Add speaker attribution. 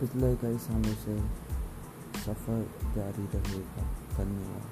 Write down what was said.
Speaker 1: पिछले कई सालों से सफ़र जारी रहेगा। धन्यवाद।